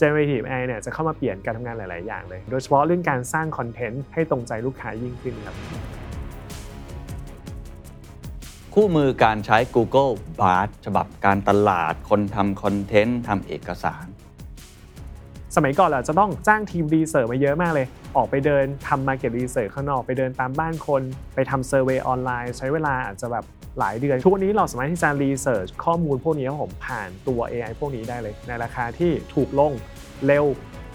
generative AI เนี่ยจะเข้ามาเปลี่ยนการทำงานหลาย ๆ อย่างเลย โดยเฉพาะเรื่องการสร้าง content ให้ตรงใจลูกค้ายิ่งขึ้นครับ คู่มือการใช้ Google Bard ฉบับการตลาด คนทำ content ทำเอกสาร สมัยก่อนเราจะต้องจ้างทีม research มาเยอะมากเลย ออกไปเดินทำ market research ข้างนอกไปเดินตามบ้านคน ไปทำ survey ออนไลน์ ใช้เวลาอาจจะแบบหลายเดือน ทุกวันนี้เราสามารถที่จะ research ข้อมูลพวกนี้ผมผ่านตัว AI พวกนี้ได้เลย ในราคาที่ถูกลงเร็ว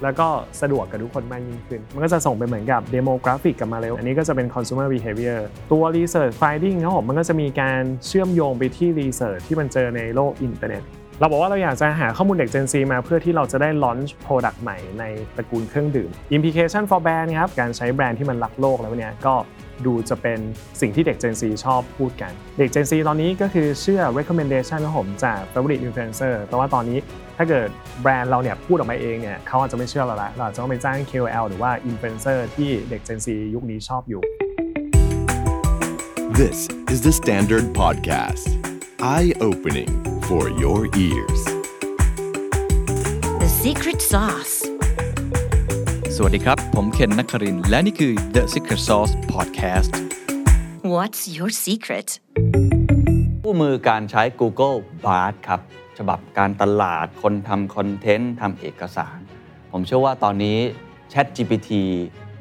แล้วก็สะดวกกับทุกคนมากยิ่งขึ้น มันก็จะส่งไปเหมือนกับ demographic กลับมาเลย อันนี้ก็จะเป็น consumer behavior ตัว research finding ครับผมมันก็จะมีการเชื่อมโยงไปที่ research ที่มันเจอในโลกอินเทอร์เน็ต เราบอกว่าเราอยากจะหาข้อมูลเด็ก Gen Z มาเพื่อที่เราจะได้ launch product ใหม่ในตระกูลเครื่องดื่ม implication for brand ครับ การใช้แบรนด์ที่มันรักโลกแล้วเนี่ยก็ดูจะเป็นสิ่งที่เด็ก Gen Z ชอบพูดกัน เด็ก Gen Z ตอนนี้ก็คือเชื่อ recommendation ของผมจาก favorite influencer แต่ว่าตอนนี้ถ้าเกิดแบรนด์เราเนี่ยพูดออกมาเองเนี่ยเขาอาจจะไม่เชื่อเราละเราอาจจะต้องไปจ้าง KOL หรือว่า influencer ที่เด็ก Gen Z ยุคนี้ชอบอยู่ This is the Standard Podcast. Eye opening for your ears. The secret sauce. สวัสดีครับ ผมเคนนักครินทร์และนี่คือ The Secret Sauce Podcast What's your secret? คู่มือการใช้ Google Bard ครับ ฉบับการตลาดคนทำ content ทำเอกสาร ผมเชื่อว่าตอนนี้ ChatGPT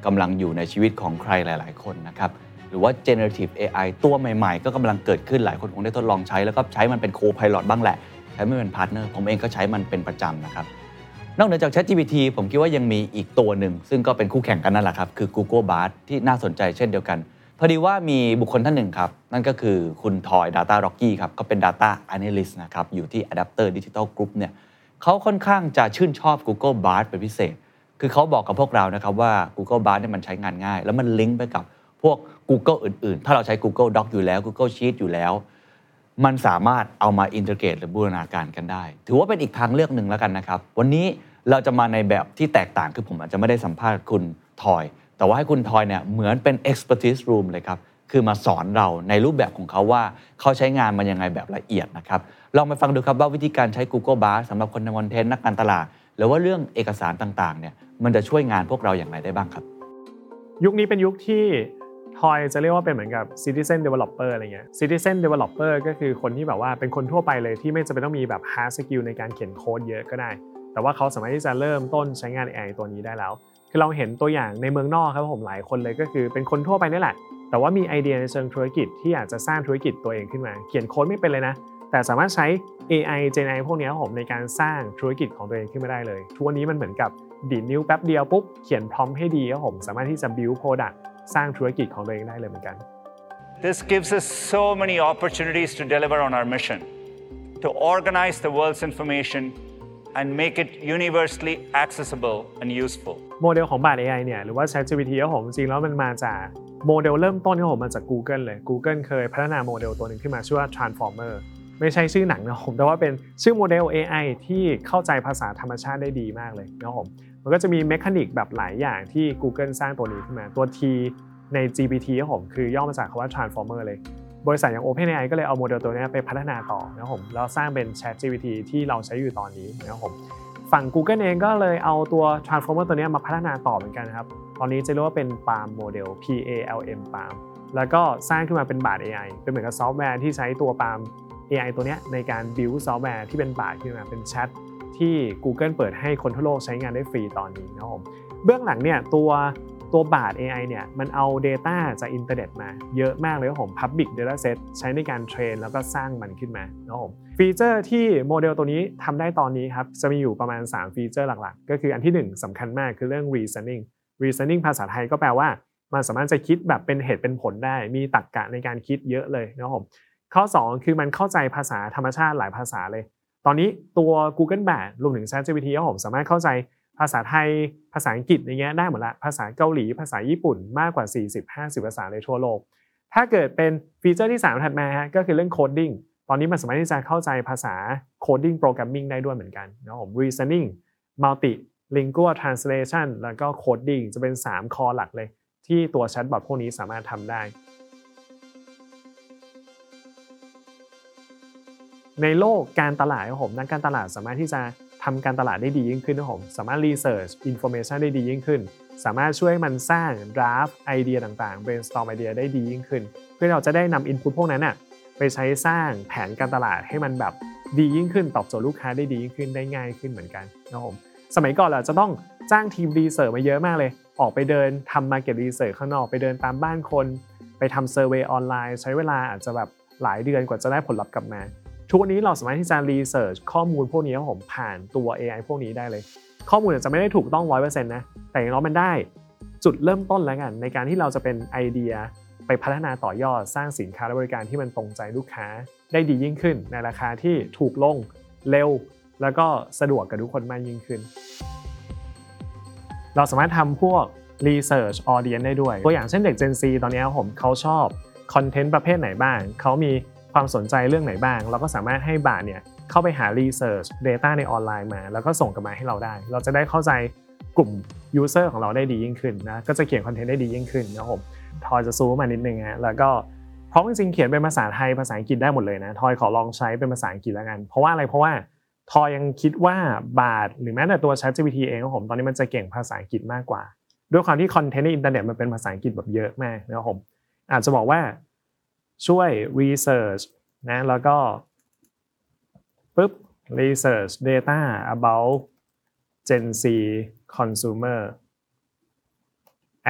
กำลังอยู่ในชีวิตของใครหลาย ๆ คนนะครับ หรือว่า generative AI ตัวใหม่ๆ ก็กำลังเกิดขึ้นหลายคนคงได้ทดลองใช้ แล้วก็ใช้มันเป็น co-pilot บ้างแหละ ใช้มันเป็น partner ผมเองก็ใช้มันเป็นประจำนะครับ นอกเหนือจาก ChatGPT ผมคิดว่ายังมีอีกตัวหนึ่ง ซึ่งก็เป็นคู่แข่งกันนั่นแหละครับคือ Google Bard ที่น่าสนใจเช่นเดียวกันพอดีว่ามีบุคคลท่านหนึ่งครับ นั่นก็คือคุณทอย Data Rocky ครับก็เป็น Data Analyst นะครับอยู่ที่ Adapter Digital Group เนี่ยเขาค่อนข้างจะชื่นชอบ Google Bard เป็นพิเศษ คือเขาบอกกับพวกเรานะครับว่า Google Bard เนี่ยมันใช้งานง่าย แล้วมันลิงก์ไปกับ พวก Google อื่น ๆ ถ้าเราใช้ Google Doc อยู่แล้ว Google Sheet อยู่แล้ว มันสามารถเอามาอินเทอร์เกตหรือบูรณาการกันได้ ถือว่าเป็นอีกทางเลือกหนึ่งแล้วกันนะครับ วันนี้เราจะมาในแบบที่แตกต่างคือผมอาจจะไม่ได้สัมภาษณ์คุณทอย แต่ว่าให้คุณทอยเนี่ยเหมือนเป็น expertise room เลยครับ คือมาสอนเราในรูปแบบของเขาว่าเขาใช้งานมันยังไงแบบละเอียดนะครับลองไปฟังดูครับว่าวิธีการใช้ Google Bar สำหรับคนทำคอนเทนต์นักการตลาด หรือว่าเรื่องเอกสารต่างๆเนี่ยมันจะช่วยงานพวกเราอย่างไรได้บ้างครับ ยุคนี้เป็นยุคที่ ทอยจะเรียกว่าเป็นเหมือนกับ citizen developer อะไรเงี้ย citizen developer ก็คือคนที่แบบว่าเป็นคนทั่วไปเลยที่ไม่จำเป็นต้องมีแบบ hard skill ในการเขียนโค้ดเยอะก็ได้ แต่ว่าเขาสามารถที่จะเริ่มต้นใช้งาน AI ตัวนี้ได้แล้ว คือเราเห็นตัวอย่างในเมืองนอกครับผมหลายคนเลยก็คือเป็นคนทั่วไปนี่แหละ แต่ว่ามีไอเดียในเชิงธุรกิจที่อยากจะสร้างธุรกิจตัวเองขึ้นมา เขียนโค้ดไม่เป็นเลยนะ แต่สามารถใช้ AI Gen AI พวกนี้ครับผมในการสร้างธุรกิจของตัวเองขึ้นมาได้เลยทุกวันนี้มันเหมือนกับดีดนิ้วแป๊บเดียวปุ๊บเขียนพร้อมให้ดีครับผมสามารถที่จะ build product สร้างธุรกิจของตัวเองได้เลยเหมือนกัน This gives us so many opportunities to deliver on our mission to organize the world's information and make it universally accessible and useful. โมเดลของ Bard AI เนี่ยหรือว่า ChatGPT ครับผมจริงแล้วมันมาจากโมเดลเริ่มต้นครับผมมาจาก Google เลย Google เคยพัฒนาโมเดลตัวหนึ่งขึ้นมาชื่อว่า Transformer ไม่ใช่ชื่อหนังนะผมแต่ว่าเป็นชื่อโมเดล AI ที่เข้าใจภาษาธรรมชาติได้ดีมากเลยนะครับผม มันก็จะมี mechanic แบบหลายอย่างที่ Google สร้างตัวนี้ขึ้นมา ตัว T ใน GPT ครับผมคือย่อมาจากคำว่า Transformer เลย บริษัทอย่าง OpenAI ก็เลยเอาโมเดลตัวนี้ไปพัฒนาต่อนะครับผมแล้วสร้างเป็น ChatGPT ที่เราใช้อยู่ตอนนี้นะครับผมฝั่ง Google เองก็เลยเอาตัว Transformer ตัวนี้มาพัฒนาต่อเหมือนกันนะครับ ตอนนี้จะเรียกว่าเป็น PaLM โมเดล P A L M PaLM แล้วก็สร้างขึ้นมาเป็นบาท AI เป็นเหมือนกับซอฟต์แวร์ที่ใช้ตัว PaLM AI ตัวนี้ในการ build ซอฟต์แวร์ที่เป็น Bard ขึ้นมาเป็นแชท ที่ Google เปิดให้คนทั่วโลกใช้งานได้ฟรีตอนนี้นะครับผมเบื้องหลังเนี่ยตัวตัว Bard AI เนี่ยมันเอา Data จากอินเทอร์เน็ตมาเยอะมากเลยครับผม Public Data Set ใช้ในการ train แล้วก็สร้างมันขึ้นมานะครับผม feature ที่โมเดลตัวนี้ทำได้ตอนนี้ครับ จะมีอยู่ประมาณ 3 feature หลักๆ ก็คืออันที่ 1สำคัญมากคือเรื่อง reasoning reasoning ภาษาไทยก็แปลว่า มันสามารถจะคิดแบบเป็นเหตุเป็นผลได้ มีตรรกกะในการคิดเยอะเลยนะครับผมข้อ 2 คือมันเข้าใจภาษาธรรมชาติหลายภาษาเลย ตอนนี้ตัว Google Bard รวมถึง ChatGPT ครับผมสามารถเข้าใจภาษาไทย ภาษาอังกฤษอย่างเงี้ยได้หมดละ ภาษาเกาหลี ภาษาญี่ปุ่นมากกว่า 40-50 ภาษาในทั่วโลก ถ้าเกิดเป็น feature ที่ 3 ถัดมาฮะก็คือเรื่อง coding ตอนนี้มันสามารถที่จะเข้าใจภาษา coding programming ได้ด้วยเหมือนกันนะครับผม reasoning multilingual translation แล้วก็ coding จะเป็น 3 core หลักเลย ที่ตัว chatbot พวกนี้สามารถทำได้ ในโลกการตลาดครับผมนักการตลาดสามารถที่จะทำการตลาดได้ดียิ่งขึ้นนะผมสามารถ research information ได้ดียิ่งขึ้น สามารถช่วยมันสร้าง draft ไอเดียต่างๆ brainstorm ไอเดียได้ดียิ่งขึ้น เพื่อเราจะได้นำ input พวกนั้นอะไปใช้สร้างแผนการตลาดให้มันแบบดียิ่งขึ้น ตอบโจทย์ลูกค้าได้ดียิ่งขึ้นได้ง่ายขึ้นเหมือนกันนะครับผมสมัยก่อนเราจะต้องจ้างทีมรีเสิร์ชมาเยอะมากเลย ออกไปเดินทำ market research ข้างนอกไปเดินตามบ้านคน ไปทำเซอร์เวยออนไลน์ ใช้เวลาอาจจะแบบหลายเดือนกว่าจะได้ผลลัพธ์กลับมา ทุกวันนี้เราสามารถที่จะรีเสิร์ชข้อมูลพวกนี้ครับผมผ่านตัว AI พวกนี้ได้เลย ข้อมูลอาจจะไม่ได้ถูกต้อง100%นต์นะแต่อย่างน้อยมันได้จุดเริ่มต้นแล้วกัน ในการที่เราจะเป็นไอเดียไปพัฒนาต่อยอดสร้างสินค้าและบริการที่มันตรงใจลูกค้าได้ดียิ่งขึ้น ในราคาที่ถูกลงเร็ว แล้วก็สะดวกกับทุกคนมากยิ่งขึ้น เราสามารถทำพวก Research Audience ได้ด้วย ตัวอย่างเช่นเด็ก Gen Z ตอนนี้ผมเขาชอบคอนเทนต์ประเภทไหนบ้างเขามี ความสนใจเรื่องไหนบ้าง เราก็สามารถให้บาทเนี่ยเข้าไปหา Research Data ในออนไลน์มา แล้วก็ส่งกลับมาให้เราได้ เราจะได้เข้าใจกลุ่ม User ของเราได้ดียิ่งขึ้นนะก็จะเขียนคอนเทนต์ได้ดียิ่งขึ้นนะครับผมทอยจะซูมมานิดนึงฮะแล้วก็เพราะจริงๆเขียนเป็นภาษาไทยภาษาอังกฤษได้หมดเลยนะทอยขอลองใช้เป็นภาษาอังกฤษแล้วกันเพราะว่าอะไรเพราะว่าทอยยังคิดว่าบาทหรือแม้แต่ตัว ChatGPT เองของผมตอนนี้มันจะเก่งภาษาอังกฤษมากกว่า ด้วยความที่คอนเทนต์ในอินเทอร์เน็ตมันเป็นภาษาอังกฤษแบบเยอะมากนะครับผมอาจจะบอกว่า ช่วย research นะแล้วก็ปุ๊บ research data about Gen Z consumer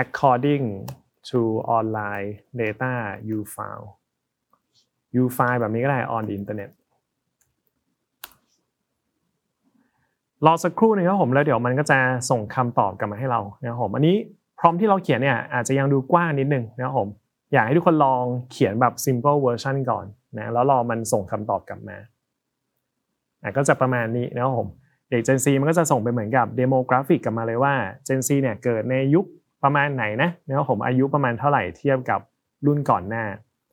according to online data you found you find แบบนี้ก็ได้ on the internet รอสักครู่หนึงครับผมแล้วเดี๋ยวมันก็จะส่งคำตอบกลับมาให้เรานะครับผมอันนี้ prompt ที่เราเขียนเนี่ยอาจจะยังดูกว้างนิดนึงนะครับผม อยากให้ทุกคนลองเขียนแบบ simple version ก่อนนะแล้วรอมันส่งคำตอบกลับมาอะก็จะประมาณนี้นะครับผมเด็ก Gen Z มันก็จะส่งไปเหมือนกับ demographic กลับมาเลยว่า Gen Z เนี่ยเกิดในยุคประมาณไหนนะนะครับผมอายุประมาณเท่าไหร่เทียบกับรุ่นก่อนหน้า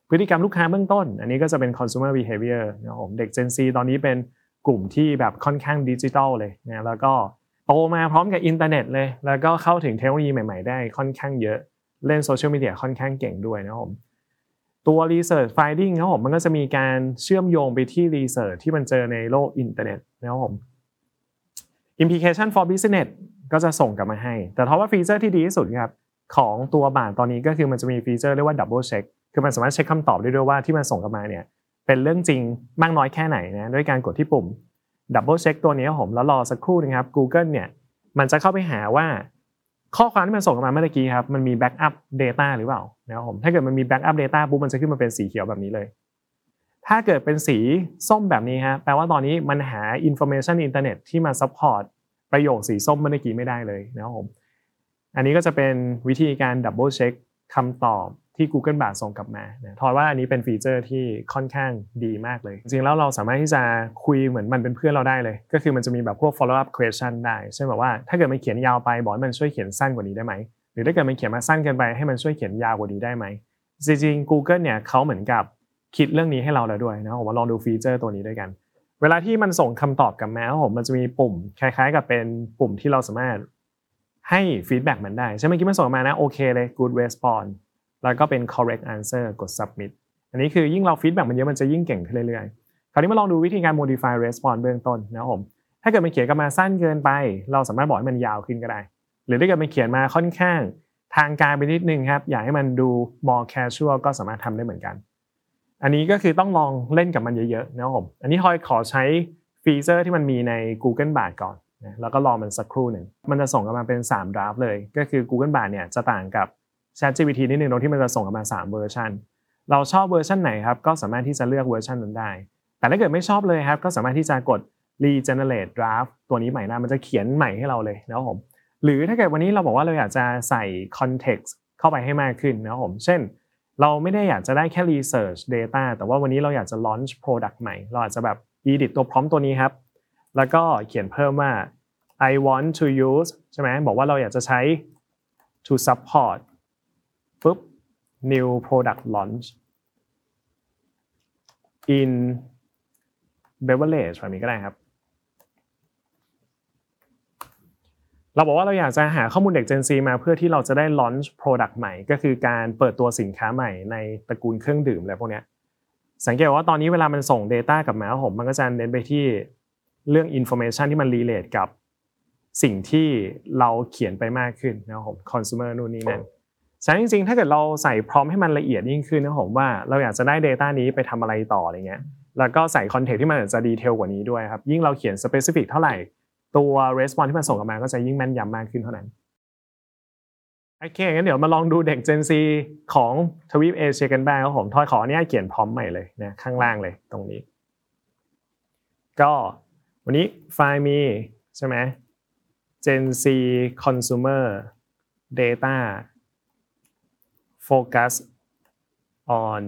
พฤติกรรมลูกค้าเบื้องต้น อันนี้ก็จะเป็น consumer behavior นะครับผมเด็ก Gen Z ตอนนี้เป็นกลุ่มที่แบบค่อนข้างดิจิทัลเลยนะแล้วก็โตมาพร้อมกับอินเทอร์เน็ตเลย แล้วก็เข้าถึงเทคโนโลยีใหม่ ๆ ได้ค่อนข้างเยอะ เล่นโซเชียลมีเดียค่อนข้างเก่งด้วยนะครับผมตัว research finding นะครับผมมันก็จะมีการเชื่อมโยงไปที่ research ที่มันเจอในโลกอินเทอร์เน็ตนะครับผม implication for business ก็จะส่งกลับมาให้ แต่เพราะว่า feature ที่ดีที่สุดครับของตัวบาทตอนนี้ก็คือมันจะมีฟีเจอร์เรียกว่า double check คือมันสามารถเช็คคำตอบได้ด้วยว่าที่มันส่งกลับมาเนี่ยเป็นเรื่องจริงมากน้อยแค่ไหนนะด้วยการกดที่ปุ่ม double check ตัวนี้ครับผมแล้วรอสักครู่นึงครับ Google เนี่ยมันจะเข้าไปหาว่า ข้อความที่มันส่งมาเมื่อกี้ครับมันมี backup data หรือเปล่านะครับผมถ้าเกิดมันมี backup data ปุ๊บมันจะขึ้นมาเป็นสีเขียวแบบนี้เลย ถ้าเกิดเป็นสีส้มแบบนี้ฮะแปลว่าตอนนี้มันหา information อินเทอร์เน็ตที่มา support ประโยคสีส้มเมื่อกี้ไม่ได้เลยนะครับผมอันนี้ก็จะเป็นวิธีการ double check คำตอบ ที่ Google Bard ส่งกลับมาทอยว่าอันนี้เป็นฟีเจอร์ที่ค่อนข้างดีมากเลย จริงๆแล้วเราสามารถที่จะคุยเหมือนมันเป็นเพื่อนเราได้เลย ก็คือมันจะมีแบบพวก follow up question ได้เช่นแบบว่าถ้าเกิดมันเขียนยาวไปบอกให้มันช่วยเขียนสั้นกว่านี้ได้ไหมหรือถ้าเกิดมันเขียนมาสั้นเกินไปให้มันช่วยเขียนยาวกว่านี้ได้ไหมจริงๆ Google เนี่ยเขาเหมือนกับคิดเรื่องนี้ให้เราแล้วด้วยนะผมมาลองดูฟีเจอร์ตัวนี้ด้วยกัน เวลาที่มันส่งคำตอบกลับมาผมมันจะมีปุ่มคล้าย ๆ กับเป็นปุ่มที่เราสามารถให้ feedback มันได้ใช่ไหมเมื่อกี้มันส่งมานะโอเคเลย good response แล้วก็เป็น correct answer กด submit อันนี้คือยิ่งเรา feedback มันเยอะมันจะยิ่งเก่งขึ้นเรื่อยๆ คราวนี้มาลองดูวิธีการ modify response เบื้องต้นนะครับผมถ้าเกิดมันเขียนกลับมาสั้นเกินไป เราสามารถบอกให้มันยาวขึ้นก็ได้ หรือถ้าเกิดมันเขียนมาค่อนข้างทางการไปนิดนึงครับ อยากให้มันดู more casual ก็สามารถทำได้เหมือนกัน อันนี้ก็คือต้องลองเล่นกับมันเยอะๆนะครับผมอันนี้ทอยขอใช้ feature ที่มันมีใน Google Bard ก่อนนะแล้วก็รอมันสักครู่หนึ่งมันจะส่งกลับมาเป็น 3 draft เลย ก็คือ Google Bard เนี่ยจะต่างกับ ChatGPT นิดนึงตรงที่มันจะส่งกลับมา 3 เวอร์ชันเราชอบเวอร์ชันไหนครับก็สามารถที่จะเลือกเวอร์ชันนั้นได้ แต่ถ้าเกิดไม่ชอบเลยครับก็สามารถที่จะกด regenerate draft ตัวนี้ใหม่ได้มันจะเขียนใหม่ให้เราเลยนะครับผมหรือถ้าเกิดวันนี้เราบอกว่าเราอยากจะใส่ context เข้าไปให้มากขึ้นนะครับผมเช่น เราไม่ได้อยากจะได้แค่ research data แต่ว่าวันนี้เราอยากจะ launch product ใหม่ เราอาจจะแบบ edit ตัวพร้อมตัวนี้ครับ แล้วก็เขียนเพิ่มว่า I want to use ใช่ไหมบอกว่าเราอยากจะใช้ to support ปุ๊บ new product launch in beverage แบบนี้ก็ได้ครับ เราบอกว่าเราอยากจะหาข้อมูลเด็ก Gen Z มาเพื่อที่เราจะได้ launch product ใหม่ ก็คือการเปิดตัวสินค้าใหม่ในตระกูลเครื่องดื่มอะไรพวกนี้สังเกตว่าตอนนี้เวลามันส่ง Data กลับมาผมมันก็จะเน้นไปที่เรื่อง information ที่มัน relate กับสิ่งที่เราเขียนไปมากขึ้นนะครับผม consumer นู่นนี่นั่น ฉะนั้นจริงๆ ถ้าเกิดเราใส่พร้อมให้มันละเอียดยิ่งขึ้นนะผมว่าเราอยากจะได้ Data นี้ไปทำอะไรต่ออะไรเงี้ยแล้วก็ใส่คอนเทกต์ที่มันจะดีเทลกว่านี้ด้วยครับยิ่งเราเขียน specific เท่าไหร่ตัว response ที่มันส่งกลับมาก็จะยิ่งแม่นยำมากขึ้นเท่านั้นโอเคงั้นเดี๋ยวมาลองดูเด็ก Gen Z ของทวีปเอเชียกันบ้างครับผมทอยขออนุญาตเขียนพร้อมใหม่เลยนะข้างล่างเลยตรงนี้ ก็วันนี้ไฟล์มีใช่ไหม Gen Z consumer data focus on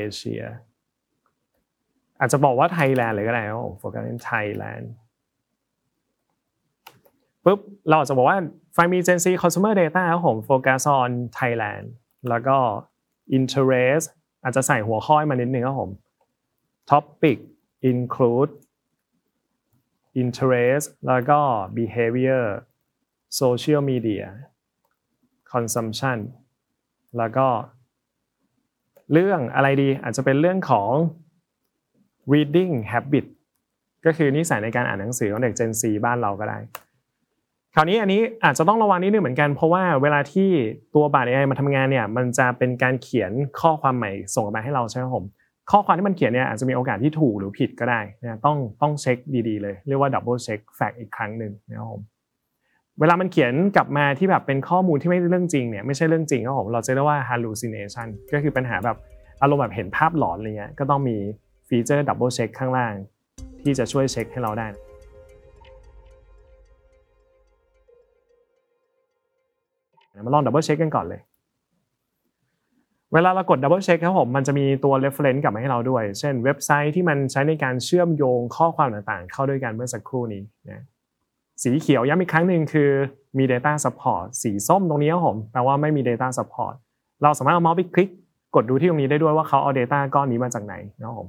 Asia อาจจะบอกว่า Thailand เลยก็ได้ครับผม focus on Thailand ปุ๊บเราอาจจะบอกว่าไฟล์มี Gen Z consumer data ครับผม focus on Thailand แล้วก็ interest อาจจะใส่หัวข้อให้มานิดนึงครับผม topic include interest แล้วก็ behavior social media consumption แล้วก็ เรื่องอะไรดีอาจจะเป็นเรื่องของ reading habit ก็คือนิสัยในการอ่านหนังสือของเด็ก Gen Z บ้านเราก็ได้ คราวนี้อันนี้อาจจะต้องระวังนิดนึงเหมือนกัน เพราะว่าเวลาที่ตัว Bard AI มาทำงานเนี่ย มันจะเป็นการเขียนข้อความใหม่ส่งมาให้เราใช่ไหมผม ข้อความที่มันเขียนเนี่ยอาจจะมีโอกาสที่ถูกหรือผิดก็ได้นะต้องต้องเช็คดีๆเลย เรียกว่า double check fact อีกครั้งหนึ่งนะครับผม เวลามันเขียนกลับมาที่แบบเป็นข้อมูลที่ไม่ใช่เรื่องจริงเนี่ยไม่ใช่เรื่องจริงครับผมเราจะเรียกว่า hallucination ก็คือปัญหาแบบอารมณ์แบบเห็นภาพหลอนอะไรเงี้ยก็ต้องมีฟีเจอร์ double check ข้างล่าง ที่จะช่วยเช็คให้เราได้มาลอง double check กันก่อนเลย เวลาเรากด double check ครับผมมันจะมีตัว reference กลับมาให้เราด้วย เช่นเว็บไซต์ที่มันใช้ในการเชื่อมโยงข้อความต่างๆ เข้าด้วยกันเมื่อสักครู่นี้นะ สีเขียวย้ำอีกครั้งหนึ่งคือมี data support สีส้มตรงนี้ครับผมแปลว่าไม่มี data support เราสามารถเอาเมาส์ไปคลิกกดดูที่ตรงนี้ได้ด้วยว่าเขาเอา data ก้อนนี้มาจากไหนนะครับผม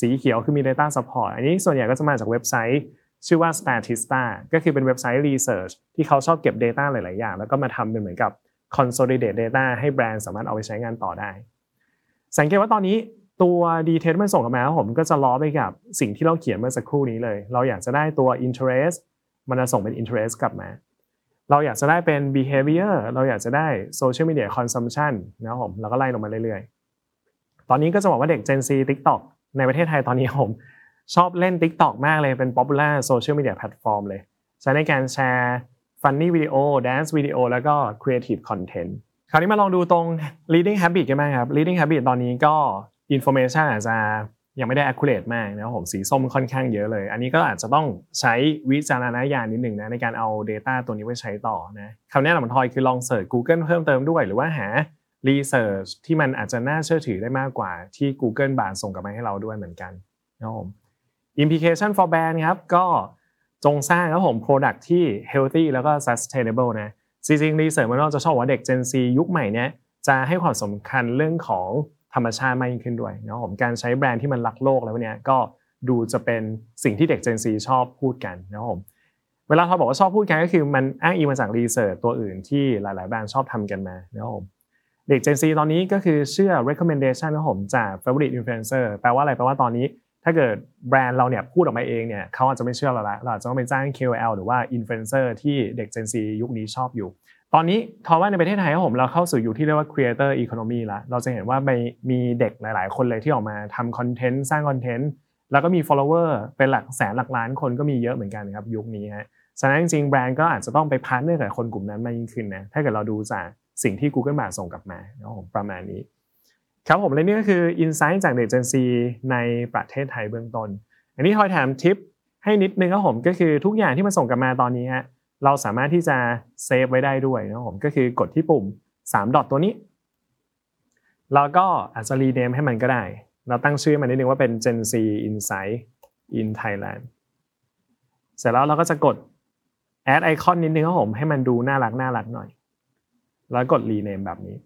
สีเขียวคือมี data support อันนี้ส่วนใหญ่ก็จะมาจากเว็บไซต์ชื่อว่า Statista ก็คือเป็นเว็บไซต์ research ที่เขาชอบเก็บ data หลาย ๆ อย่าง แล้วก็มาทำเป็นเหมือนกับ consolidate data ให้แบรนด์สามารถเอาไปใช้งานต่อได้ สังเกตว่าตอนนี้ตัวดีเทลมันส่งกลับมาผมก็จะล้อไปกับสิ่งที่เราเขียนเมื่อสักครู่นี้เลย เราอยากจะได้ตัว interest มันจะส่งเป็น interest กลับมา เราอยากจะได้เป็น behavior เราอยากจะได้ social media consumption นะครับผมแล้วก็ไล่ลงมาเรื่อยๆ ตอนนี้ก็จะบอกว่าเด็ก Gen Z TikTok ในประเทศไทยตอนนี้ผมชอบเล่น TikTok มากเลยเป็น popular social media platform เลยใช้ในการแชร์ funny video dance video แล้วก็ creative content คราวนี้มาลองดูตรง reading habit กันบ้างครับ reading habit ตอนนี้ก็ information อาจจะ ยังไม่ได้ accurate มากนะครับผมสีส้มค่อนข้างเยอะเลย อันนี้ก็อาจจะต้องใช้วิจารณญาณนิดหนึ่งนะในการเอา data ตัวนี้ไว้ใช้ต่อนะคำแนะนำของทอยคือลองเสิร์ช Google เพิ่มเติมด้วย หรือว่าหา research ที่มันอาจจะน่าเชื่อถือได้มากกว่าที่ Google บานส่งกลับมาให้เราด้วยเหมือนกันนะครับผม implication for brand ครับก็จงสร้างครับผม product ที่ healthy แล้วก็ sustainable นะจริงๆ research มันก็จะชอบว่าเด็ก Gen Z ยุคใหม่เนี้ยจะให้ความสำคัญเรื่องของ ธรรมชาติมากยิ่งขึ้นด้วยนะครับผมการใช้แบรนด์ที่มันรักโลกแล้วเนี่ยก็ดูจะเป็นสิ่งที่เด็ก Gen Z ชอบพูดกันนะครับผมเวลาเขาบอกว่าชอบพูดกันก็คือมันอ้างอิงมาจาก research ตัวอื่นที่หลาย ๆ แบรนด์ชอบทำกันมานะครับผมเด็ก Gen Z ตอนนี้ก็คือเชื่อ recommendation นะครับผมจาก favorite influencer แปลว่าอะไรแปลว่าตอนนี้ ถ้าเกิดแบรนด์เราเนี่ยพูดออกมาเองเนี่ยเขาอาจจะไม่เชื่อเราละเราอาจจะต้องไปจ้าง KOL หรือว่า influencer ที่เด็ก Gen Z ยุคนี้ชอบอยู่ ตอนนี้ทว่าในประเทศไทยครับผมเราเข้าสู่อยุคที่เรียกว่า creator economy ละเราจะเห็นว่ามีเด็กหลาย ๆ คนเลยที่ออกมาทำคอนเทนต์สร้างคอนเทนต์แล้วก็มี follower เป็นหลักแสนหลักล้านคนก็มีเยอะเหมือนกันครับยุคนี้ฮะฉะนั้นจริงแบรนด์ก็อาจจะต้องไปพาร์ทเนอร์กับคนกลุ่มนั้นมากยิ่งขึ้นนะถ้าเกิดเราดูจากสิ่งที่ Google มาส่งกลับมานะครับผมประมาณนี้ ครับผมและนี่ก็คือ insight จากเด็ก Gen Z ในประเทศไทยเบื้องต้น อันนี้ทอยแถมทิปให้นิดนึงครับผมก็คือทุกอย่างที่มันส่งกลับมาตอนนี้ฮะ เราสามารถที่จะเซฟไว้ได้ด้วยนะครับผมก็คือกดที่ปุ่ม3ดอทตัวนี้แล้วก็อาจจะรีเนมให้มันก็ได้ เราตั้งชื่อมันนิดนึงว่าเป็น Gen Z Insight in Thailand เสร็จแล้วเราก็จะกด add icon นิดนึงครับผมให้มันดูน่ารักน่ารักหน่อย แล้วกด rename แบบนี้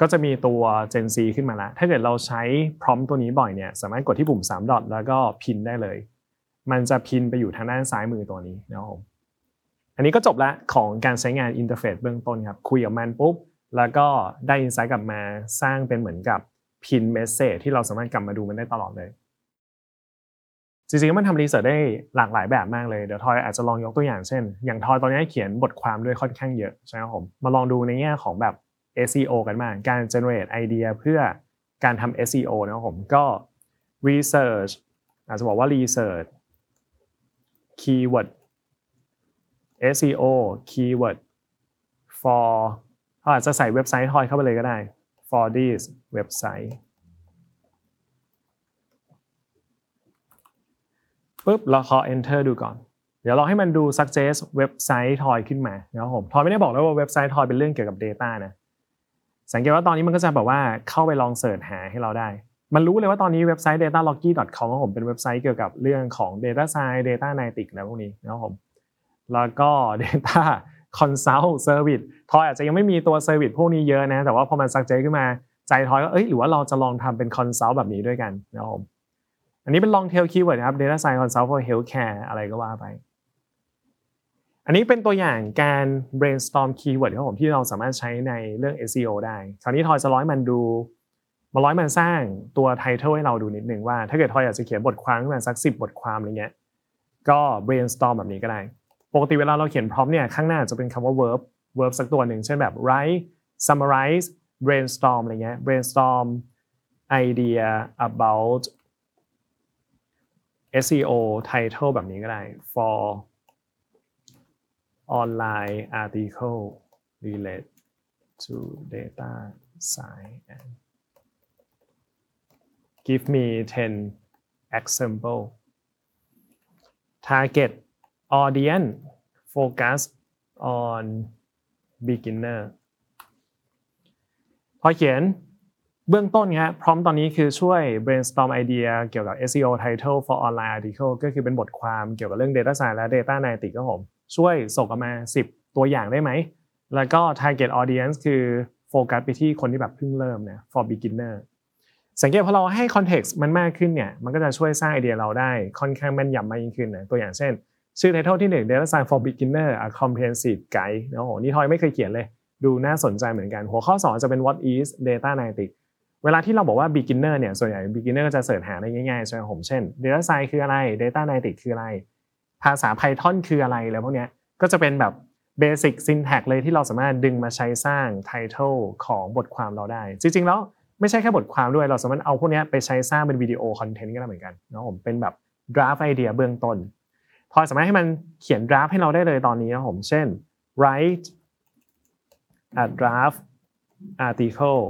ก็จะมีตัว Gen Z ขึ้นมาแล้วถ้าเกิดเราใช้พร้อมตัวนี้บ่อยเนี่ย สามารถกดที่ปุ่ม3ดอทแล้วก็พินได้เลย มันจะพินไปอยู่ทางด้านซ้ายมือตัวนี้นะครับผม อันนี้ก็จบละของการใช้งาน interface เบื้องต้นครับคุยกับมันปุ๊บแล้วก็ได้ insight กลับมาสร้างเป็นเหมือนกับ pin message ที่เราสามารถกลับมาดูมันได้ตลอดเลยจริงๆมันทำ research ได้หลากหลายแบบมากเลยเดี๋ยวทอยอาจจะลองยกตัวอย่างเช่น อย่างทอยตอนนี้เขียนบทความด้วยค่อนข้างเยอะใช่ไหมครับผมมาลองดูในแง่ของแบบ SEO กันบ้างการ generate ไอเดียเพื่อการทำ SEO นะครับผมก็ research อาจจะบอกว่า research keyword SEO keyword for เขาอาจจะใส่เว็บไซต์ทอยเข้าไปเลยก็ได้ for this website ปุ๊บเราขอ enter ดูก่อน เดี๋ยวเราให้มันดู suggest เว็บไซต์ทอยขึ้นมานะครับผมทอยไม่ได้บอกแล้วว่าเว็บไซต์ทอยเป็นเรื่องเกี่ยวกับ Data นะสังเกตว่าตอนนี้มันก็จะแบบว่าเข้าไปลองเสิร์ชหาให้เราได้ มันรู้เลยว่าตอนนี้เว็บไซต์ dataloggy.com ของผมเป็นเว็บไซต์เกี่ยวกับเรื่องของ data science data analytics อะไรพวกนี้นะครับผม แล้วก็ data consult service ทอยอาจจะยังไม่มีตัว service พวกนี้เยอะนะแต่ว่าพอมัน suggest ขึ้นมาใจทอยก็เอ้ยหรือว่าเราจะลองทำเป็น consult แบบนี้ด้วยกันนะครับผมอันนี้เป็น long tail keyword ครับ data science consult for healthcare อะไรก็ว่าไป อันนี้เป็นตัวอย่างการ brainstorm keyword ครับผมที่เราสามารถใช้ในเรื่อง SEO ได้คราวนี้ทอยจะร้อยมันดูมาร้อยมันสร้างตัว title ให้เราดูนิดนึงว่า ถ้าเกิดทอยอยากจะเขียนบทความขึ้นมาสักสิบทความอะไรเงี้ยก็ brainstorm แบบนี้ก็ได้ ปกติเวลาเราเขียน prompt เนี่ยข้างหน้าจะเป็นคำว่า verb verb สักตัวหนึ่งเช่นแบบ write summarize brainstorm อะไรเงี้ย brainstorm idea about SEO title แบบนี้ก็ได้ for online article relate to data science and give me 10 example target audience focus on beginner พอเขียนเบื้องต้นครับพร้อมตอนนี้คือช่วย brainstorm ไอเดียเกี่ยวกับ SEO title for online article ก็คือเป็นบทความเกี่ยวกับเรื่อง data science และ data analytics ครับผมช่วยส่งออกมา 10 ตัวอย่างได้ไหม แล้วก็ target audience คือโฟกัสไปที่คนที่แบบเพิ่งเริ่มนะ for beginner สังเกตพอเราให้ context มันมากขึ้นเนี่ยมันก็จะช่วยสร้างไอเดียเราได้ค่อนข้างแม่นยำมากยิ่งขึ้นนะตัวอย่างเช่น ชื่อ title ที่1 data science for beginner a comprehensive guide นะโอ้โหนี่ทอยไม่เคยเขียนเลย ดูน่าสนใจเหมือนกัน หัวข้อ2จะเป็น what is data analytics เวลาที่เราบอกว่า beginner เนี่ยส่วนใหญ่ beginner ก็จะเสิร์ชหาได้ง่ายๆใช่ไหมผมเช่น data science คืออะไร data analytics คืออะไร ภาษา Python คืออะไรแล้วพวกเนี้ยก็จะเป็นแบบ basic syntax เลยที่เราสามารถดึงมาใช้สร้าง title ของบทความเราได้ จริงๆแล้วไม่ใช่แค่บทความด้วยเราสามารถเอาพวกเนี้ยไปใช้สร้างเป็นวิดีโอคอนเทนต์ก็ได้เหมือนกันเนะผมเป็นแบบ draft idea เบื้องต้น พอสามารถให้มันเขียน draft ให้เราได้เลยตอนนี้นะผม เช่น write a draft article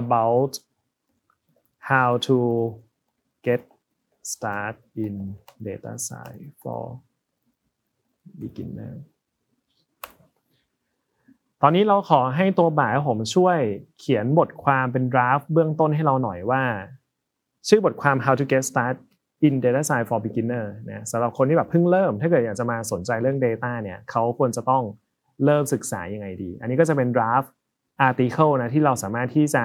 about how to get start in data science for beginner ตอนนี้เราขอให้ตัวบ่ายผมช่วยเขียนบทความเป็น draft เบื้องต้นให้เราหน่อยว่า ชื่อบทความ how to get start in data science for beginner นะสำหรับคนที่แบบเพิ่งเริ่ม ถ้าเกิดอยากจะมาสนใจเรื่อง data เนี่ยเขาควรจะต้องเริ่มศึกษายังไงดี อันนี้ก็จะเป็น draft article นะที่เราสามารถที่จะ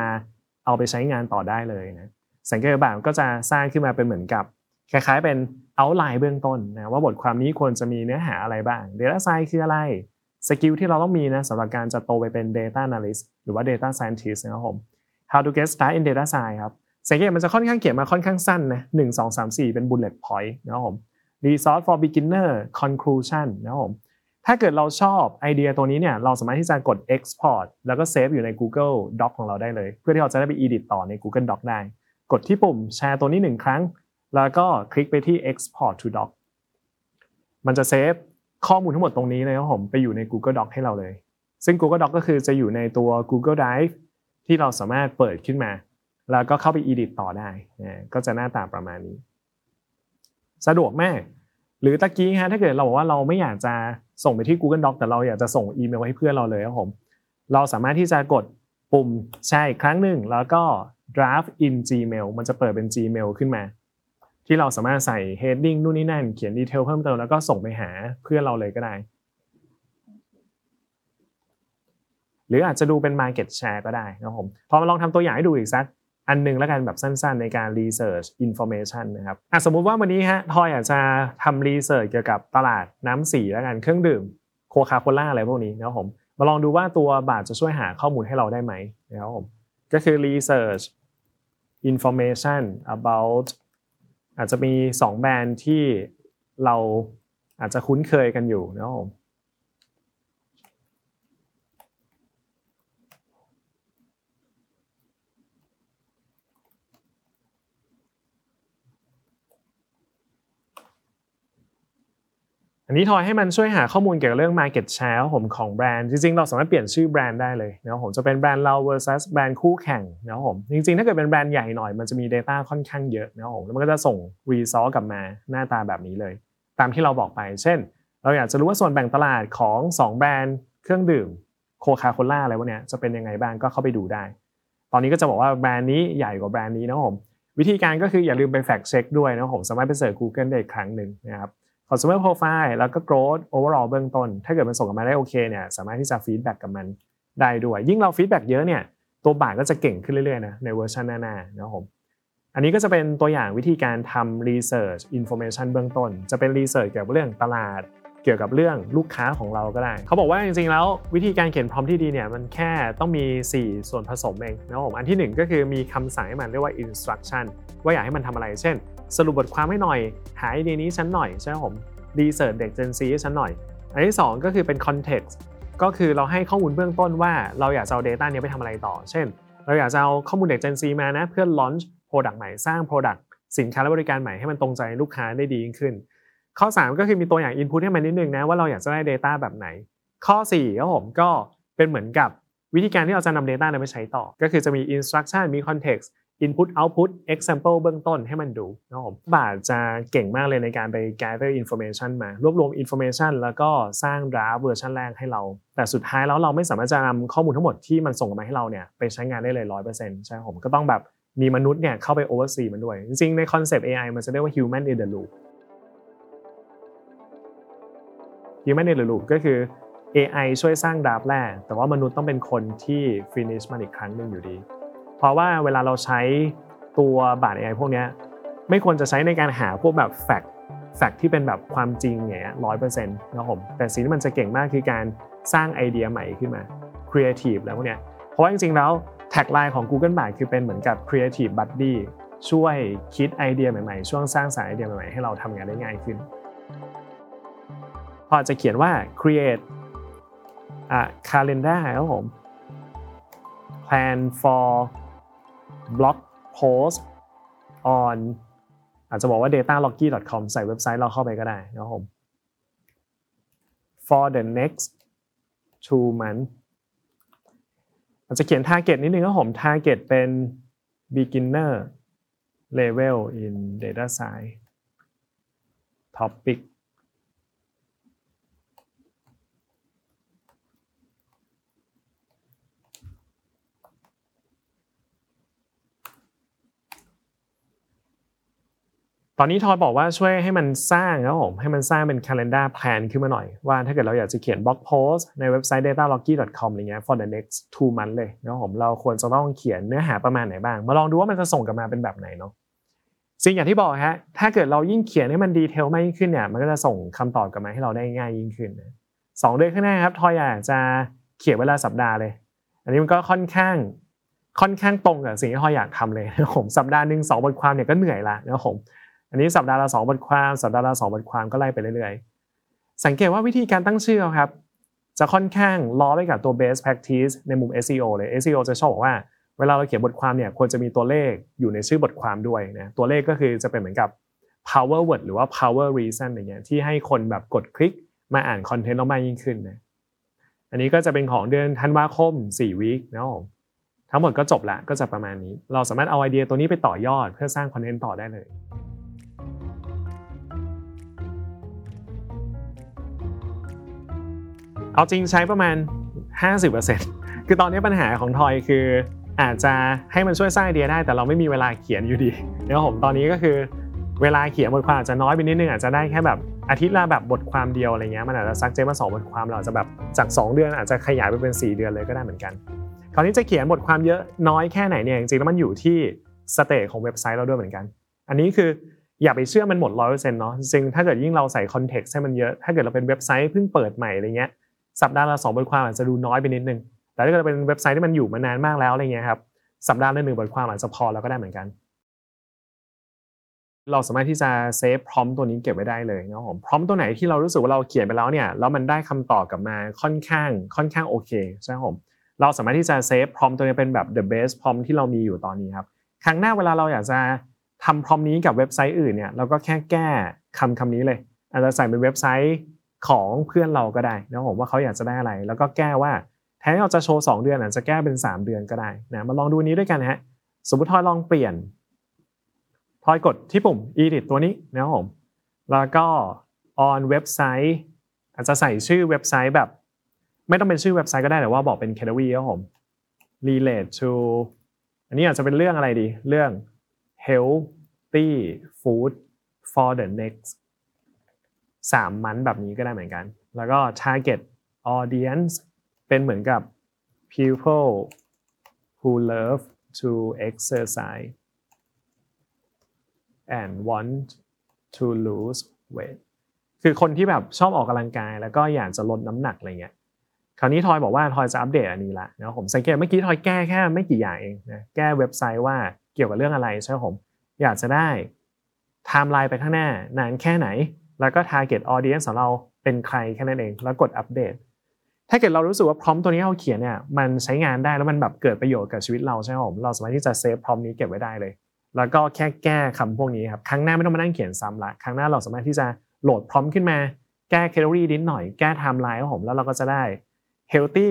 เอาไปใช้งานต่อได้เลยนะสังเกตแบบก็จะสร้างขึ้นมาเป็นเหมือนกับ คล้ายๆเป็น outline เบื้องต้นนะว่าบทความนี้ควรจะมีเนื้อหาอะไรบ้าง data science คืออะไรสกิลที่เราต้องมีนะสำหรับการจะโตไปเป็น data analyst หรือว่า data scientist นะครับผม how to get started in data science ครับ สังเกตมันจะค่อนข้างเขียนมาค่อนข้างสั้นนะหนึ่งสองสามสี่เป็น bullet point นะครับผม resource for beginner conclusion นะครับผมถ้าเกิดเราชอบไอเดียตัวนี้เนี่ยเราสามารถที่จะกด export แล้วก็เซฟอยู่ใน Google Doc ของเราได้เลย เพื่อที่เราจะได้ไป edit ต่อใน Google Doc ได้ กดที่ปุ่มแชร์ตัวนี้หนึ่งครั้ง แล้วก็คลิกไปที่ export to doc มันจะเซฟข้อมูลทั้งหมดตรงนี้เลยครับผมไปอยู่ใน Google Doc ให้เราเลย ซึ่ง Google Doc ก็คือจะอยู่ในตัว Google Drive ที่เราสามารถเปิดขึ้นมา แล้วก็เข้าไป edit ต่อได้นะก็จะหน้าตาประมาณนี้ สะดวกมาก หรือตะกี้ฮะถ้าเกิดเราบอกว่าเราไม่อยากจะส่งไปที่ Google Doc แต่เราอยากจะส่งอีเมลให้เพื่อนเราเลยครับผมเราสามารถที่จะกดปุ่มแชร์อีกครั้งหนึ่งแล้วก็ draft in Gmail มันจะเปิดเป็น Gmail ขึ้นมา ที่เราสามารถใส่ heading นู่นนี่นั่น เขียนดีเทลเพิ่มเติมแล้วก็ส่งไปหาเพื่อนเราเลยก็ได้ หรืออาจจะดูเป็น market share ก็ได้นะครับผมพอมาลองทำตัวอย่างให้ดูอีกสัก อันหนึงแล้วกันแบบสั้นๆ ในการ research information นะครับอะสมมุติว่าวันนี้ฮะทอยอยากจะทำ research เกี่ยวกับตลาดน้ำสีแล้วกันเครื่องดื่มโคคาโคล่าอะไรพวกนี้นะครับผมมาลองดูว่าตัวบาทจะช่วยหาข้อมูลให้เราได้ไหมนะครับผมก็คือ research information about อาจจะมี 2 แบรนด์ที่เราอาจจะคุ้นเคยกันอยู่นะครับผม อันนี้ทอยให้มันช่วยหาข้อมูลเกี่ยวกับเรื่อง Market Share ผมของแบรนด์จริงๆ เราสามารถเปลี่ยนชื่อแบรนด์ได้เลยนะครับผมจะเป็นแบรนด์เรา versus แบรนด์คู่แข่งนะครับผมจริงๆ ถ้าเกิดเป็นแบรนด์ใหญ่หน่อยมันจะมี Data ค่อนข้างเยอะนะครับผมแล้วมันก็จะส่ง result กลับมาหน้าตาแบบนี้เลย ตามที่เราบอกไป เช่น เราอยากจะรู้ว่าส่วนแบ่งตลาดของ 2 แบรนด์เครื่องดื่มโคคาโคล่าอะไรพวกเนี้ยจะเป็นยังไงบ้างก็เข้าไปดูได้ ตอนนี้ก็จะบอกว่าแบรนด์นี้ใหญ่กว่าแบรนด์นี้นะครับผมวิธีการก็คืออย่าลืมไป fact check ด้วยนะครับผมสามารถไปเสิร์ช Google ได้อีกครั้งหนึ่งนะครับ consumer profile แล้วก็ growth overall เบื้องต้น ถ้าเกิดมันส่งกลับมาได้โอเคเนี่ยสามารถที่จะ feedback กับมันได้ด้วย ยิ่งเรา feedback เยอะเนี่ยตัวบาทก็จะเก่งขึ้นเรื่อยๆนะในเวอร์ชันหน้าๆนะครับผมอันนี้ก็จะเป็นตัวอย่างวิธีการทำ research information เบื้องต้น จะเป็น research เกี่ยวกับเรื่องตลาด เกี่ยวกับเรื่องลูกค้าของเราก็ได้ เขาบอกว่าจริงๆแล้ววิธีการเขียนพร้อมที่ดีเนี่ยมันแค่ต้องมี 4 ส่วนผสมเองนะครับผมอันที่ 1 ก็คือมีคำสั่งให้มันเรียกว่า instruction ว่าอยากให้มันทำอะไร เช่น สรุปบทความให้หน่อย หาไอเดียนี้ฉันหน่อยใช่ไหมผมรีเสิร์ชเด็ก Gen Z ให้ฉันหน่อย อันที่ 2 ก็คือเป็น context ก็คือเราให้ข้อมูลเบื้องต้นว่าเราอยากจะเอา Data เนี้ยไปทำอะไรต่อ เช่น เราอยากจะเอาข้อมูลเด็ก Gen Z มานะเพื่อ launch product ใหม่สร้าง product สินค้าและบริการใหม่ให้มันตรงใจลูกค้าได้ดียิ่งขึ้น ข้อ 3 ก็คือมีตัวอย่าง input ให้มันนิดนึงนะว่าเราอยากจะได้ Data แบบไหน ข้อ4ครับผมก็เป็นเหมือนกับวิธีการที่เราจะนำ Data นั้นไปใช้ต่อ ก็คือจะมี instruction มี context input output example เบื้องต้นให้มันดูนะครับผม Bard จะเก่งมากเลยในการไป gather information มารวบรวม information แล้วก็สร้าง draft เวอร์ชันแรกให้เรา แต่สุดท้ายแล้วเราไม่สามารถจะนำข้อมูลทั้งหมดที่มันส่งมาให้เราเนี่ยไปใช้งานได้เลย 100%ใช่ไหมผมก็ต้องแบบมีมนุษย์เนี่ยเข้าไป oversee มันด้วย จริงๆ ในคอนเซปต์ AI มันจะเรียกว่า human in the loop human in the loop ก็คือ AI ช่วยสร้าง draft แรกแต่ว่ามนุษย์ต้องเป็นคนที่ finish มันอีกครั้งหนึ่งอยู่ดี เพราะว่าเวลาเราใช้ตัว Bard AI พวกนี้ไม่ควรจะใช้ในการหาพวกแบบ fact fact ที่เป็นแบบความจริงอย่างเงี้ยร้อยเปอร์เซ็นต์นะครับผมแต่สิ่งที่มันจะเก่งมากคือการสร้างไอเดียใหม่ขึ้นมา creative แล้วพวกเนี้ยเพราะว่าจริงๆแล้ว tagline ของ Google Bard คือเป็นเหมือนกับ creative buddy ช่วยคิดไอเดียใหม่ๆ ช่วยสร้างสรรค์ไอเดียใหม่ๆ ให้เราทำงานได้ง่ายขึ้น พอจะเขียนว่า create a calendar ครับผม plan for blog post on อาจจะบอกว่า dataloggy.com ใส่เว็บไซต์เราเข้าไปก็ได้นะครับผม for the next two months อาจจะเขียน target นิดนึงครับผม target เป็น beginner level in data science topic ต อนนี้ทอยบอกว่าช่วยให้มันสร้างครับผมให้มันสร้างเป็น calendar plan ขึ้นมาหน่อย ว่าถ้าเกิดเราอยากจะเขียน blog post ในเว็บไซต์ dataloggy.com อะไรเงี้ย for the next two months เลยนะครับผมเราควรจะต้องเขียนเนื้อหาประมาณไหนบ้าง มาลองดูว่ามันจะส่งกลับมาเป็นแบบไหนเนาะสิ่งอย่างที่บอกฮะถ้าเกิดเรายิ่งเขียนให้มันดีเทลมากยิ่งขึ้นเนี่ยมันก็จะส่งคำตอบกลับมาให้เราได้ง่ายยิ่งขึ้นสองเดือนข้างหน้าครับทอยอยากจะเขียนเวลาสัปดาห์เลย อันนี้มันก็ค่อนข้างค่อนข้างตรงกับสิ่งที่ทอยอยากทำเลยนะครับผมสัปดาห์หนึ่งสองบทความเนี่ยก็เหนื่อยละนะผม อันนี้สัปดาห์ละสองบทความสัปดาห์ละสองบทความก็ไล่ไปเรื่อยๆ สังเกตว่าวิธีการตั้งชื่อครับ จะค่อนข้างล้อไปกับตัว best practice ในมุม SEO เลย SEO จะชอบบอกว่าเวลาเราเขียนบทความเนี่ยควรจะมีตัวเลขอยู่ในชื่อบทความด้วยนะตัวเลขก็คือจะเป็นเหมือนกับ power word หรือว่า power reason อย่างเงี้ยที่ให้คนแบบกดคลิกมาอ่านคอนเทนต์เรามากยิ่งขึ้นนะอันนี้ก็จะเป็นของเดือนธันวาคม4วีคนะทั้งหมดก็จบละก็จะประมาณนี้ เราสามารถเอาไอเดียตัวนี้ไปต่อยอดเพื่อสร้างคอนเทนต์ต่อได้เลย เอาจริงใช้ประมาณ 50%คือตอนนี้ปัญหาของทอยคืออาจจะให้มันช่วยสร้างไอเดียได้ แต่เราไม่มีเวลาเขียนอยู่ดีนะครับผมตอนนี้ก็คือเวลาเขียนบทความอาจจะน้อยไปนิดนึงอาจจะได้แค่แบบอาทิตย์ละแบบบทความเดียวอะไรเงี้ยมันอาจจะ suggest มาสองบทความเราอาจจะแบบจาก 2 เดือนอาจจะขยายไปเป็น 4 เดือนเลยก็ได้เหมือนกัน คราวนี้จะเขียนบทความเยอะน้อยแค่ไหนเนี่ยจริงๆแล้วมันอยู่ที่ stage ของเว็บไซต์เราด้วยเหมือนกัน อันนี้คืออย่าไปเชื่อมันหมดร้อยเปอร์เซ็นต์เนาะจริงถ้าเกิดยิ่งเราใส่ context ให้มันเยอะ ถ้าเกิดเราเป็นเว็บไซต์เพิ่งเปิดใหม่อะไรเงี้ย สัปดาห์ละสองบทความอาจจะดูน้อยไปนิดนึง แต่ถ้าเกิดเป็นเว็บไซต์ที่มันอยู่มานานมากแล้วอะไรเงี้ยครับ สัปดาห์ละหนึ่งบทความอาจจะพอแล้วก็ได้เหมือนกัน เราสามารถที่จะเซฟพร้อมตัวนี้เก็บไว้ได้เลยนะครับผมพร้อมตัวไหนที่เรารู้สึกว่าเราเขียนไปแล้วเนี่ยแล้วมันได้คำตอบกลับมาค่อนข้างค่อนข้างโอเคใช่ไหมผมเราสามารถที่จะเซฟพร้อมตัวนี้เป็นแบบ the best พร้อมที่เรามีอยู่ตอนนี้ครับครั้งหน้าเวลาเราอยากจะทำพร้อมนี้กับเว็บไซต์อื่นเนี่ยเราก็แค่แก้คำคำนี้เลยอาจจะใส่เป็นเว็บไซต์ ของเพื่อนเราก็ได้นะผมว่าเขาอยากจะได้อะไร แล้วก็แก้ว่าแทนที่เราจะโชว์ 2 เดือนอาจจะแก้เป็น 3 เดือนก็ได้นะมาลองดูนี้ด้วยกันนะฮะสมมติทอยลองเปลี่ยนทอยกดที่ปุ่ม edit ตัวนี้นะครับผมแล้วก็ on เว็บไซต์ อาจจะใส่ชื่อเว็บไซต์แบบ ไม่ต้องเป็นชื่อเว็บไซต์ก็ได้แต่ว่าบอกเป็น category ครับผม relate to อันนี้อาจจะเป็นเรื่องอะไรดี เรื่อง healthy food for the next สามมันแบบนี้ก็ได้เหมือนกัน แล้วก็ target audience เป็นเหมือนกับ people who love to exercise and want to lose weight คือคนที่แบบชอบออกกำลังกาย แล้วก็อยากจะลดน้ำหนักอะไรเงี้ย คราวนี้ทอยบอกว่าทอยจะอัปเดตอันนี้ละนะผมสังเกตเมื่อกี้ทอยแก้แค่ไม่กี่อย่างเองนะแก้เว็บไซต์ว่าเกี่ยวกับเรื่องอะไรใช่ไหมผม อยากจะได้ไทม์ไลน์ไปข้างหน้า นานแค่ไหน แล้วก็ target audience ของเราเป็นใครแค่นั้นเอง แล้วกดอัปเดต ถ้าเกิดเรารู้สึกว่า prompt ตัวนี้เราเขียนเนี่ยมันใช้งานได้แล้วมันแบบเกิดประโยชน์กับชีวิตเราใช่ไหมผมเราสามารถที่จะเซฟ prompt นี้เก็บไว้ได้เลย แล้วก็แค่แก้คำพวกนี้ครับครั้งหน้าไม่ต้องมานั่งเขียนซ้ำละครั้งหน้าเราสามารถที่จะโหลด prompt ขึ้นมา แก้ category นิดหน่อยแก้ไทม์ไลน์ครับผมแล้วเราก็จะได้ healthy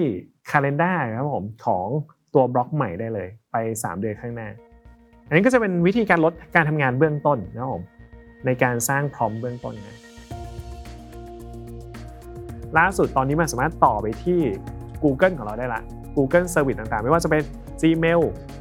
calendar ครับผมของตัวบล็อกใหม่ได้เลย ไป 3 เดือนข้างหน้า อันนี้ก็จะเป็นวิธีการลดการทำงานเบื้องต้นนะครับผม ในการสร้างพร้อมเบื้องต้นนะล่าสุดตอนนี้มันสามารถต่อไปที่ Google ของเราได้ละ Google Service ต่างๆ ไม่ว่าจะเป็น Gmail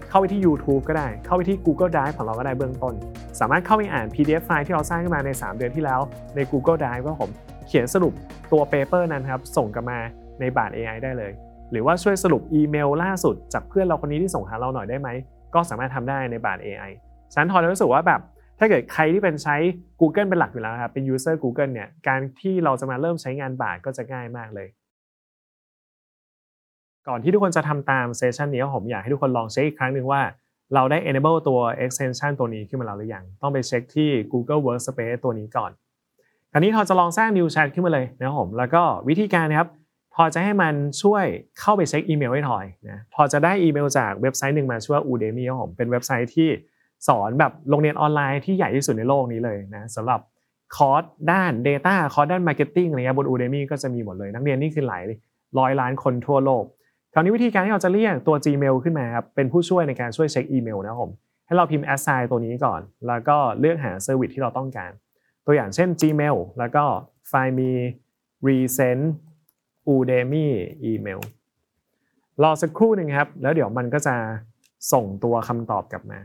เข้าไปที่ YouTube ก็ได้ เข้าไปที่ Google Drive ของเราก็ได้เบื้องต้น สามารถเข้าไปอ่าน PDF ไฟล์ที่เราสร้างขึ้นมาใน 3 เดือนที่แล้วใน Google Drive ว่าผมเขียนสรุปตัว paper นั้นครับส่งกลับมาในบาท AI ได้เลย หรือว่าช่วยสรุปอีเมลล่าสุด จากเพื่อนเราคนนี้ที่ส่งหาเราหน่อยได้ไหมก็สามารถทำได้ในบาท AI ฉันทอยรู้สึกว่าแบบ ถ้าเกิดใครที่เป็นใช้ Google เป็นหลักอยู่แล้วครับเป็น user Google เนี่ยการที่เราจะมาเริ่มใช้งาน Bard ก็จะง่ายมากเลย ก่อนที่ทุกคนจะทำตาม session นี้ผมอยากให้ทุกคนลองเช็คอีกครั้งหนึ่งว่าเราได้ enable ตัว extension ตัวนี้ขึ้นมาแล้วหรือยัง ต้องไปเช็คที่ Google Workspace ตัวนี้ก่อน คราวนี้ทอยจะลองสร้าง new chat ขึ้นมาเลยนะครับผม แล้วก็วิธีการนะครับทอยจะให้มันช่วยเข้าไปเช็คอีเมลให้ทอยนะทอยจะได้อีเมลจากเว็บไซต์หนึ่งมาชื่อว่า Udemy ครับผม เป็นเว็บไซต์ที่ สอนแบบโรงเรียนออนไลน์ที่ใหญ่ที่สุดในโลกนี้เลยนะสำหรับคอร์สด้าน Data คอร์สด้าน Marketing อะไรเงี้ยบน Udemy ก็จะมีหมดเลย นักเรียนนี่คือหลายร้อยล้านคนทั่วโลกคราวนี้วิธีการที่เราจะเรียกตัว Gmail ขึ้นมาครับเป็นผู้ช่วยในการช่วยเช็คอีเมลนะครับผมให้เราพิมพ์ at sign ตัวนี้ก่อน แล้วก็เลือกหา service ที่เราต้องการ ตัวอย่างเช่น Gmail แล้วก็ find me recent Udemy email รอสักครู่หนึ่งครับ แล้วเดี๋ยวมันก็จะส่งตัวคำตอบกลับมา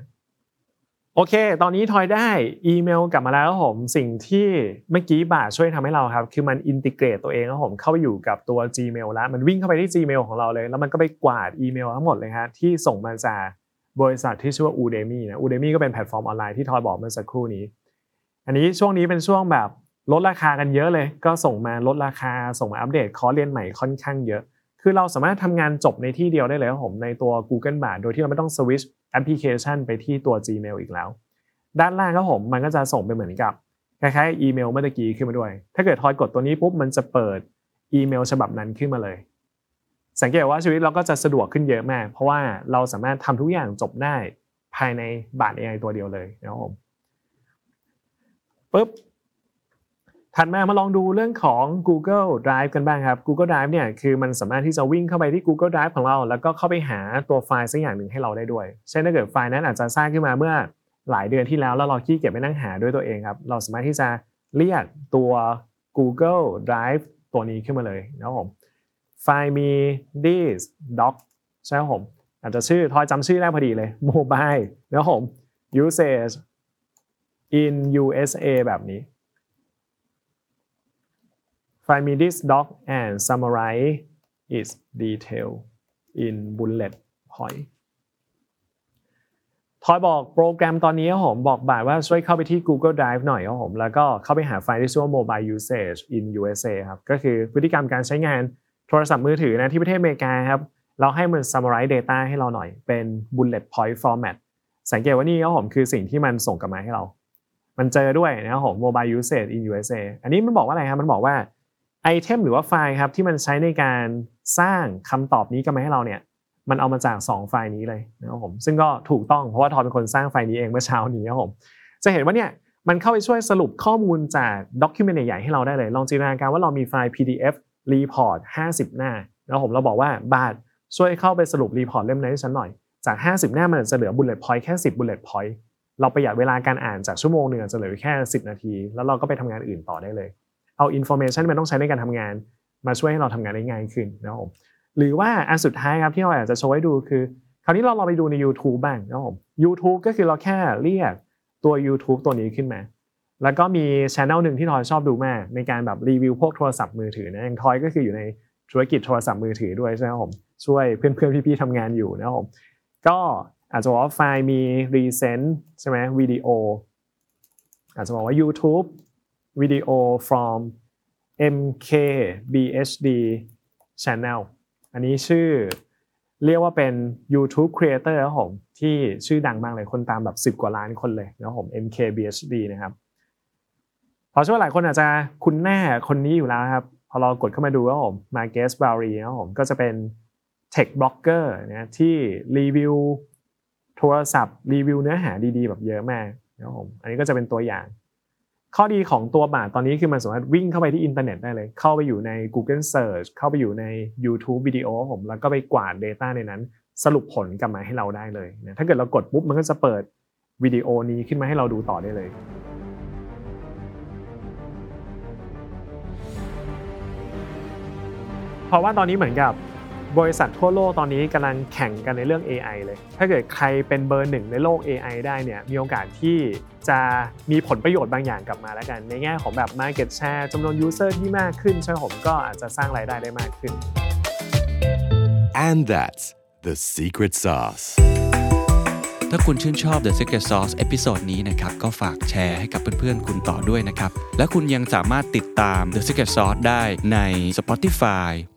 โอเค ตอนนี้ทอยได้อีเมลกลับมาแล้วครับผม สิ่งที่เมื่อกี้บ่าช่วยทำให้เราครับ คือมัน integrate ตัวเองครับผม เข้าไปอยู่กับตัว Gmail แล้ว มันวิ่งเข้าไปที่ Gmail ของเราเลย แล้วมันก็ไปกวาดอีเมลทั้งหมดเลยฮะ ที่ส่งมาจากบริษัทที่ชื่อว่า Udemy นะ Udemy ก็เป็นแพลตฟอร์มออนไลน์ที่ทอยบอกเมื่อสักครู่นี้ อันนี้ช่วงนี้เป็นช่วงแบบลดราคากันเยอะเลย ก็ส่งมาลดราคา ส่งมาอัปเดตคอร์สเรียนใหม่ค่อนข้างเยอะ คือเราสามารถทำงานจบในที่เดียวได้เลยครับผมในตัว Google Bard โดยที่เราไม่ต้องสวิชแอปพลิเคชันไปที่ตัว Gmail อีกแล้ว ด้านล่างครับผมมันก็จะส่งไปเหมือนกับคล้ายๆอีเมลเมื่อกี้ขึ้นมาด้วย ถ้าเกิดทอยกดตัวนี้ปุ๊บมันจะเปิดอีเมลฉบับนั้นขึ้นมาเลย สังเกตว่าชีวิตเราก็จะสะดวกขึ้นเยอะมาก เพราะว่าเราสามารถทำทุกอย่างจบได้ภายในบาท AI ตัวเดียวเลยนะครับผมปุ๊บ ถัดมามาลองดูเรื่องของ Google Drive กันบ้างครับ Google Drive เนี่ยคือมันสามารถที่จะวิ่งเข้าไปที่ Google Drive ของเรา แล้วก็เข้าไปหาตัวไฟล์สักอย่างหนึ่งให้เราได้ด้วย เช่นถ้าเกิดไฟล์นั้นอาจจะสร้างขึ้นมาเมื่อหลายเดือนที่แล้วแล้วเราขี้เกียจไปนั่งหาด้วยตัวเองครับ เราสามารถที่จะเรียกตัว Google Drive ตัวนี้ขึ้นมาเลยนะครับผมไฟล์มี this doc ใช่ไหมผมอาจจะชื่อทอยจำชื่อได้พอดีเลย mobile นะครับผม usage in USA แบบนี้ Find me this doc and summarize its detail in bullet point ทอยบอกโปรแกรมตอนนี้ครับผมบอกบ่ายว่าช่วยเข้าไปที่ Google Drive หน่อยครับผมแล้วก็เข้าไปหาไฟล์ที่ชื่อว่า mobile usage in USA ครับก็คือพฤติกรรมการใช้งานโทรศัพท์มือถือนะที่ประเทศอเมริกาครับเราให้มัน summarize data ให้เราหน่อยเป็น bullet point format สังเกตว่านี่ครับผมคือสิ่งที่มันส่งกลับมาให้เรา มันเจอด้วยนะครับผม mobile usage in USA อันนี้มันบอกว่าอะไรครับมันบอกว่า item หรือว่าไฟล์ครับที่มันใช้ในการสร้างคำตอบนี้กันมาให้เราเนี่ยมันเอามาจาก 2 ไฟล์นี้เลยนะครับผมซึ่งก็ถูกต้องเพราะว่าทอยเป็นคนสร้างไฟล์นี้เองเมื่อเช้านี้นะครับผมจะเห็นว่าเนี่ยมันเข้าไปช่วยสรุปข้อมูลจากdocument ใหญ่ๆให้เราได้เลย ลองจินตนาการว่าเรามีไฟล์ PDF report 50 หน้า แล้วผมเราบอกว่า Bard ช่วยเข้าไปสรุป report เล่มนั้นให้ฉันหน่อย จาก 50 หน้ามันจะเหลือ bullet point แค่ 10 bullet point เราประหยัดเวลาการอ่านจากชั่วโมงหนึ่งอาจจะเหลือแค่ 10 นาที แล้วเราก็ไปทำงานอื่นต่อได้เลย เอา information ที่มันต้องใช้ในการทำงาน มาช่วยให้เราทำงานได้ง่ายขึ้นนะครับผมหรือว่าอันสุดท้ายครับที่เราอยากจะโชว์ให้ดูคือ คราวนี้เราลองไปดูใน YouTube บ้างนะครับผม YouTube ก็คือเราแค่เรียกตัว YouTube ตัวนี้ขึ้นมา แล้วก็มีช anel หนึ่งที่ทอยชอบดูมาก ในการแบบรีวิวพวกโทรศัพท์มือถือนะอย่างทอยก็คืออยู่ในธุรกิจโทรศัพท์มือถือด้วยใช่ไหมครับผมช่วยเพื่อนๆพี่ๆทำงานอยู่นะครับผมก็อาจจะบอกว่าไฟล์มี recent ใช่ไหมวิดีโออาจจะบอกว่า YouTube วิดีโอ from MKBHD Channel อันนี้ชื่อเรียกว่าเป็น YouTube Creator ครับผมที่ชื่อดังมากเลยคนตามแบบ 10 กว่าล้านคนเลยนะครับผม MKBHD นะครับพราะเชื่อว่าหลายคนอาจจะคุ้นหน้าคนนี้อยู่แล้วครับพอเรากดเข้ามาดูครับผม Marques b a r y นะครับผมก็จะเป็น Tech Blogger นะที่รีวิวโทรศัพท์รีวิวเนื้อหาดีๆ แบบเยอะมากนะครับผมอันนี้ก็จะเป็นตัวอย่าง ข้อดีของตัวบาทตอนนี้คือมันสามารถวิ่งเข้าไปที่อินเทอร์เน็ตได้เลย เข้าไปอยู่ใน Google Search เข้าไปอยู่ใน YouTube วิดีโอผมแล้วก็ไปกวาด Data ในนั้น สรุปผลกลับมาให้เราได้เลยนะถ้าเกิดเรากดปุ๊บมันก็จะเปิดวิดีโอนี้ขึ้นมาให้เราดูต่อได้เลยเพราะว่าตอนนี้เหมือนกับ บริษัททั่วโลกตอนนี้กำลังแข่งกันในเรื่อง AI เลย ถ้าเกิดใครเป็นเบอร์หนึ่งในโลก AI ได้เนี่ย มีโอกาสที่จะมีผลประโยชน์บางอย่างกลับมาแล้วกัน ในแง่ของแบบ Market Share จำนวน User ที่มากขึ้นใช่ไหมผมก็อาจจะสร้างรายได้ได้มากขึ้น And that's the secret sauce. ถ้าคุณชื่นชอบ The Secret Sauce episode นี้นะครับ ก็ฝากแชร์ให้กับเพื่อนๆ คุณต่อด้วยนะครับ และคุณยังสามารถติดตาม The Secret Sauce ได้ใน Spotify,